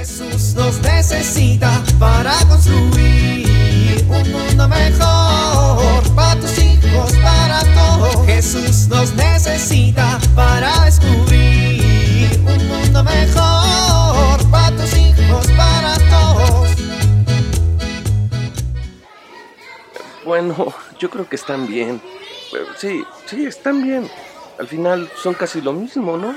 Jesús nos necesita para construir un mundo mejor para tus hijos, para todos. Jesús nos necesita para descubrir un mundo mejor para tus hijos, para todos. Bueno, yo creo que están bien. Sí, sí, están bien. Al final son casi lo mismo, ¿no?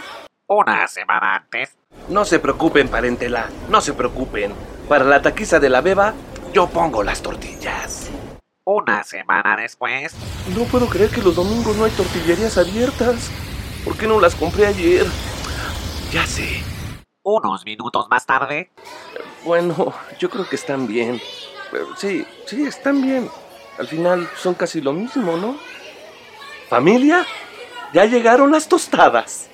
Una semana antes. No se preocupen, parentela, no se preocupen. Para la taquiza de la beba, yo pongo las tortillas. Una semana después. No puedo creer que los domingos no hay tortillerías abiertas. ¿Por qué no las compré ayer? Ya sé. Unos minutos más tarde. Bueno, yo creo que están bien. Sí, sí, están bien. Al final son casi lo mismo, ¿no? ¿Familia? Ya llegaron las tostadas.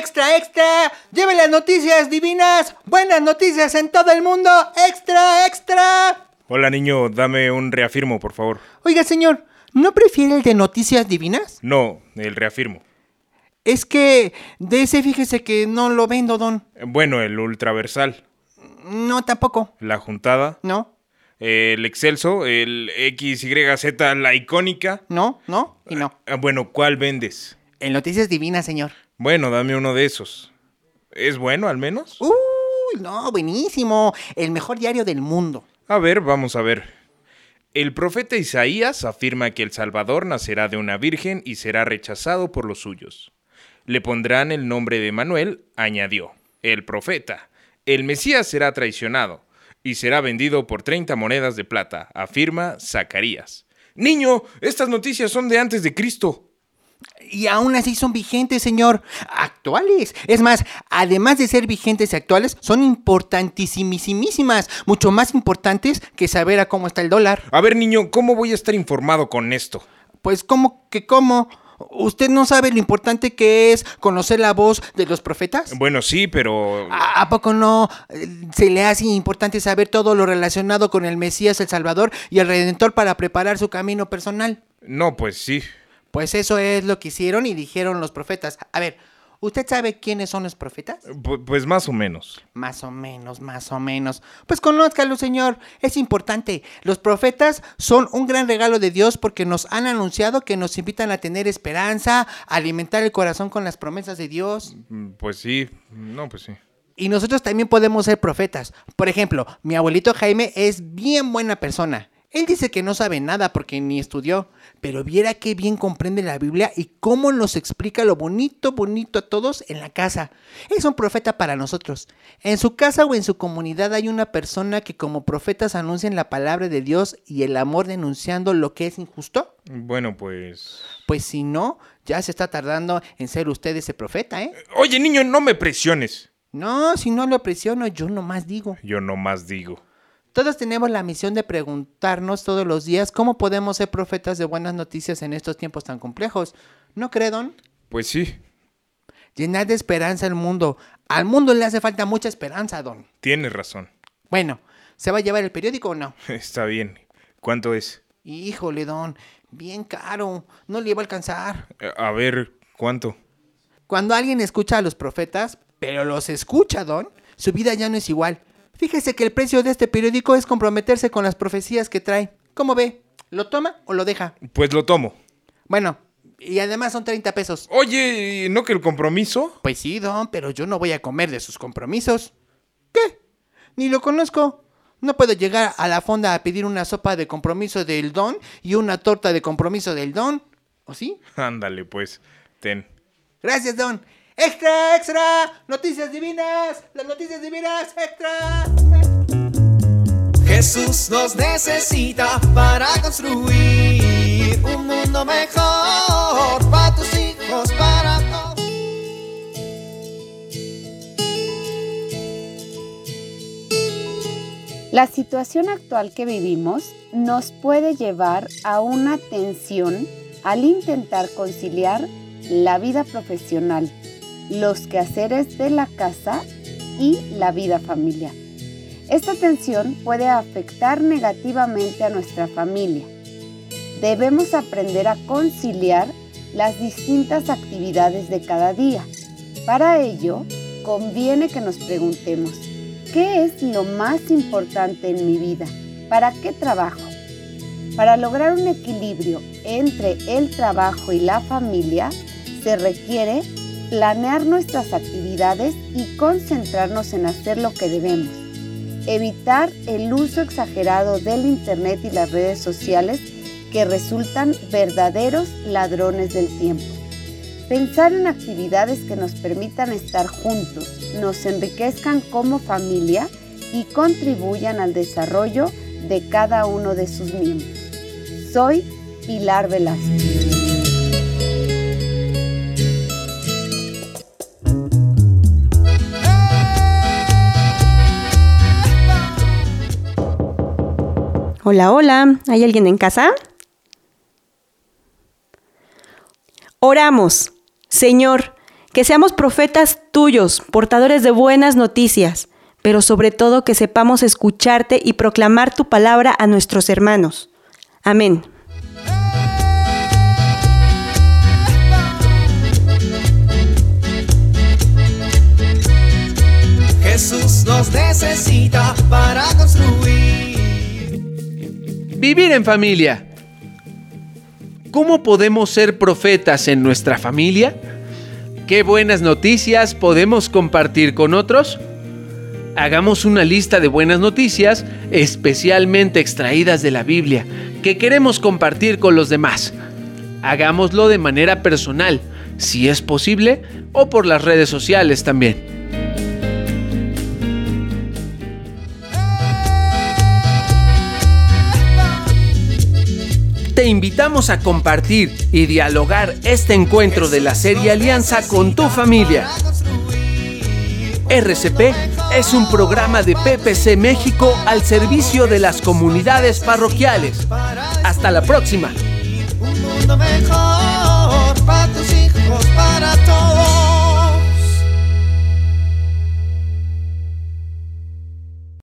¡Extra, extra! ¡Lleve las noticias divinas! ¡Buenas noticias en todo el mundo! ¡Extra, extra! Hola niño, dame un reafirmo, por favor. Oiga, señor, ¿no prefiere el de noticias divinas? No, el reafirmo. Es que de ese fíjese que no lo vendo, don. Bueno, el ultraversal, No, tampoco. la juntada, No, el excelso, el XYZ, la icónica. no, no y no. Ah, Bueno, ¿cuál vendes? El noticias divinas, señor. Bueno, dame uno de esos. ¿Es bueno al menos? Uy, no, buenísimo. El mejor diario del mundo. A ver, vamos a ver. El profeta Isaías afirma que el Salvador nacerá de una virgen y será rechazado por los suyos. Le pondrán el nombre de Manuel, añadió, el profeta. El Mesías será traicionado y será vendido por 30 monedas de plata, afirma Zacarías. Niño, estas noticias son de antes de Cristo. Y aún así son vigentes, señor. Actuales. Es más, además de ser vigentes y actuales, son importantísimísimas. Mucho más importantes que saber a cómo está el dólar. A ver, niño, ¿cómo voy a estar informado con esto? Pues, ¿cómo que cómo? ¿Usted no sabe lo importante que es conocer la voz de los profetas? Bueno, sí, pero... ¿A, a poco no se le hace importante saber todo lo relacionado con el Mesías, el Salvador y el Redentor para preparar su camino personal? No, pues sí. Pues eso es lo que hicieron y dijeron los profetas. A ver, ¿usted sabe quiénes son los profetas? Pu- Pues más o menos. Más o menos, más o menos. Pues conózcalo, señor. Es importante. Los profetas son un gran regalo de Dios porque nos han anunciado que nos invitan a tener esperanza, a alimentar el corazón con las promesas de Dios. Mm, Pues sí. No, pues sí. Y nosotros también podemos ser profetas. Por ejemplo, mi abuelito Jaime es bien buena persona. Él dice que no sabe nada porque ni estudió, pero viera qué bien comprende la Biblia y cómo nos explica lo bonito, bonito a todos en la casa. Es un profeta para nosotros. En su casa o en su comunidad hay una persona que como profetas anuncian la palabra de Dios y el amor denunciando lo que es injusto. Bueno, pues... Pues si no, ya se está tardando en ser usted ese profeta, ¿eh? Oye, niño, no me presiones. No, si no lo presiono, yo nomás digo. Yo nomás digo. Todos tenemos la misión de preguntarnos todos los días cómo podemos ser profetas de buenas noticias en estos tiempos tan complejos. ¿No cree, Don? Pues sí, Llenar de esperanza el mundo. Al mundo le hace falta mucha esperanza, Don. tienes razón. Bueno, ¿se va a llevar el periódico o no? Está bien. ¿Cuánto es? Híjole, Don, bien caro. No le iba a alcanzar. A ver, ¿cuánto? Cuando alguien escucha a los profetas, pero los escucha, Don, su vida ya no es igual. Fíjese que el precio de este periódico es comprometerse con las profecías que trae. ¿Cómo ve? ¿Lo toma o lo deja? Pues lo tomo. Bueno, y además son 30 pesos. Oye, ¿no que el compromiso? Pues sí, don, pero yo no voy a comer de sus compromisos. ¿Qué? Ni lo conozco. No puedo llegar a la fonda a pedir una sopa de compromiso del don y una torta de compromiso del don. ¿O sí? Ándale, pues. Ten. Gracias, don. ¡Extra, extra! ¡Noticias divinas! ¡Las noticias divinas! ¡Extra! Jesús nos necesita para construir un mundo mejor para tus hijos, para todos. La situación actual que vivimos nos puede llevar a una tensión al intentar conciliar la vida profesional, los quehaceres de la casa y la vida familiar. Esta tensión puede afectar negativamente a nuestra familia. debemos aprender a conciliar las distintas actividades de cada día. Para ello, conviene que nos preguntemos, ¿qué es lo más importante en mi vida? ¿Para qué trabajo? Para lograr un equilibrio entre el trabajo y la familia, se requiere planear nuestras actividades y concentrarnos en hacer lo que debemos. Evitar el uso exagerado del Internet y las redes sociales que resultan verdaderos ladrones del tiempo. Pensar en actividades que nos permitan estar juntos, nos enriquezcan como familia y contribuyan al desarrollo de cada uno de sus miembros. Soy Pilar Velázquez. Hola, hola, ¿hay alguien en casa? Oramos, Señor, que seamos profetas tuyos, portadores de buenas noticias, pero sobre todo que sepamos escucharte y proclamar tu palabra a nuestros hermanos. Amén. Jesús nos necesita Vivir en familia. ¿Cómo podemos ser profetas en nuestra familia? ¿Qué buenas noticias podemos compartir con otros? Hagamos una lista de buenas noticias especialmente extraídas de la Biblia que queremos compartir con los demás. Hagámoslo de manera personal, si es posible, o por las redes sociales también. Te invitamos a compartir y dialogar este encuentro de la serie Alianza con tu familia. RCP es un programa de PPC México al servicio de las comunidades parroquiales. Hasta la próxima. Un mundo mejor para tus